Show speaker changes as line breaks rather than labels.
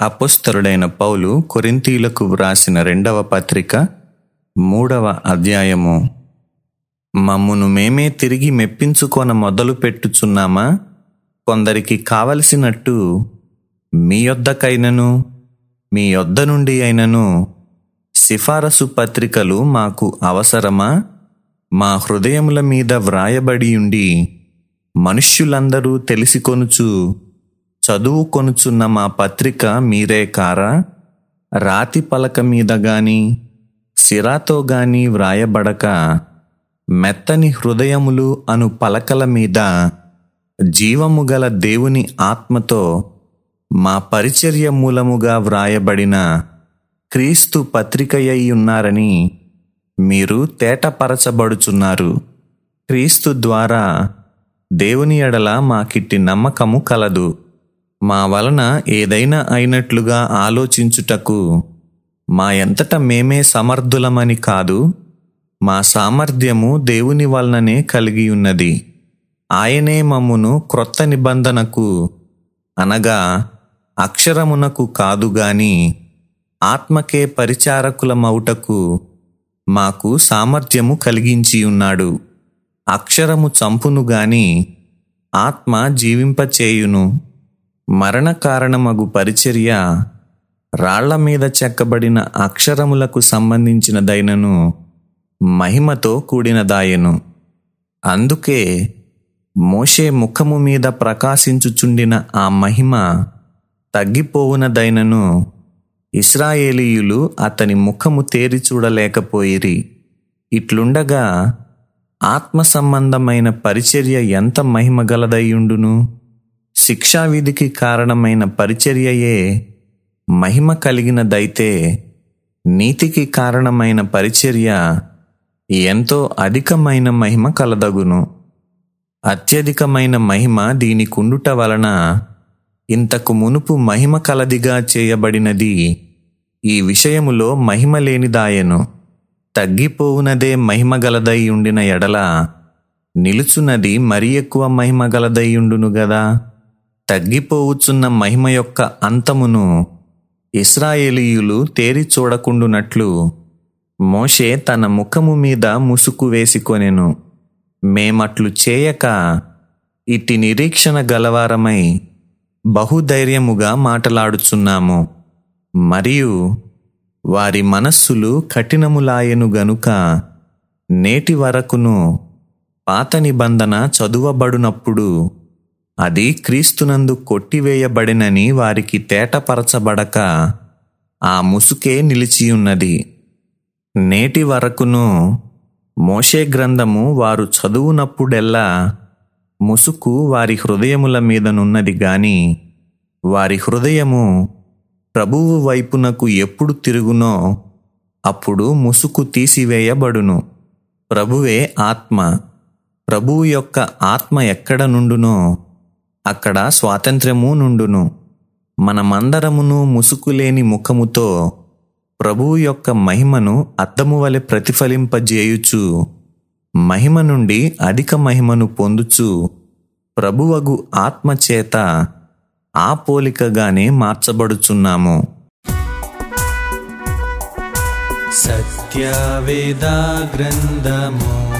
అపుస్తరుడైన పౌలు కొరింతీలకు వ్రాసిన రెండవ పత్రిక మూడవ అధ్యాయము. మమ్మును మేమే తిరిగి మెప్పించుకొన మొదలు పెట్టుచున్నామా? కొందరికి కావలసినట్టు మీ యొద్దకైనను మీ యొద్ద నుండి అయినను సిఫారసు పత్రికలు మాకు అవసరమా? మా హృదయముల మీద వ్రాయబడి ఉండి మనుష్యులందరూ తెలిసికొనుచు చదువుకొనుచున్న మా పత్రిక మీరే కారా? రాతి పలక మీద గాని సిరాతో గాని వ్రాయబడక మెత్తని హృదయములు అను పలకల మీద జీవము గల దేవుని ఆత్మతో మా పరిచర్య మూలముగా వ్రాయబడిన క్రీస్తు పత్రికయ్యి ఉన్నారని మీరు తేటపరచబడుచున్నారు. క్రీస్తు ద్వారా దేవుని ఎడల మాకిట్టి నమ్మకము కలదు. మా వలన ఏదైనా అయినట్లుగా ఆలోచించుటకు మా ఎంతట మేమే సమర్థులమని కాదు మా సామర్థ్యము దేవుని వలననే కలిగి ఉన్నది ఆయనే మమ్మును క్రొత్త నిబంధనకు అనగా అక్షరమునకు కాదు గాని ఆత్మకే పరిచారకులమౌటకు మాకు సామర్థ్యము కలిగించి ఉన్నాడు అక్షరము చంపును గాని ఆత్మ జీవింపచేయును. మరణ కారణమగు పరిచర్య రాళ్ళ మీద చెక్కబడిన అక్షరములకు సంబంధించినదైనను మహిమతో కూడినదాయను. అందుకే మోషే ముఖము మీద ప్రకాశించుచుండిన ఆ మహిమ తగ్గిపోవునదైనను ఇస్రాయేలీయులు అతని ముఖము తేరి చూడలేకపోయిరి. ఇట్లుండగా ఆత్మ సంబంధమైన పరిచర్య ఎంత మహిమగలదయ్యుండును శిక్షావిధికి కారణమైన పరిచర్యయే మహిమ కలిగినదైతే నీతికి కారణమైన పరిచర్య ఎంతో అధికమైన మహిమ కలదగును. అత్యధికమైన మహిమ దీని కుండుట వలన ఇంతకు మునుపు మహిమ కలదిగా చేయబడినది ఈ విషయములో మహిమ లేనిదాయను. తగ్గిపోవునదే మహిమ గలదై ఉండిన ఎడల నిలుచున్నది మరి ఎక్కువ మహిమ గలదై ఉండును గదా? తగ్గిపోవుచున్న మహిమ యొక్క అంతమును ఇస్రాయేలీయులు తేరి చూడకుండునట్లు మోషే తన ముఖము మీద ముసుకు వేసుకొనెను. మేమట్లు చేయక ఇట్టి నిరీక్షణ గలవారమై బహుధైర్యముగా మాటలాడుచున్నాము. మరియు వారి మనస్సులు కఠినములాయెను గనుక నేటి వరకును పాత నిబంధన చదువబడునప్పుడు అది క్రీస్తునందు కొట్టివేయబడినని వారికి తేటపరచబడక ఆ ముసుకే నిలిచియున్నది. నేటి వరకును మోషే గ్రంథము వారు చదువునప్పుడెల్లా ముసుకు వారి హృదయముల మీదనున్నది గాని వారి హృదయము ప్రభువు వైపునకు ఎప్పుడు తిరుగునో అప్పుడు ముసుకు తీసివేయబడును. ప్రభువే ఆత్మ. ప్రభువు యొక్క ఆత్మ ఎక్కడ నుండునో అక్కడ స్వాతంత్ర్యము నుండును. మనమందరమును ముసుకులేని ముఖముతో ప్రభువు యొక్క మహిమను అద్దము వలె ప్రతిఫలింపజేయుచు మహిమ నుండి అధిక మహిమను పొందుచు ప్రభువగు ఆత్మ చేత ఆ పోలికగానే మార్చబడుచున్నాము.
సత్యవేద గ్రంథము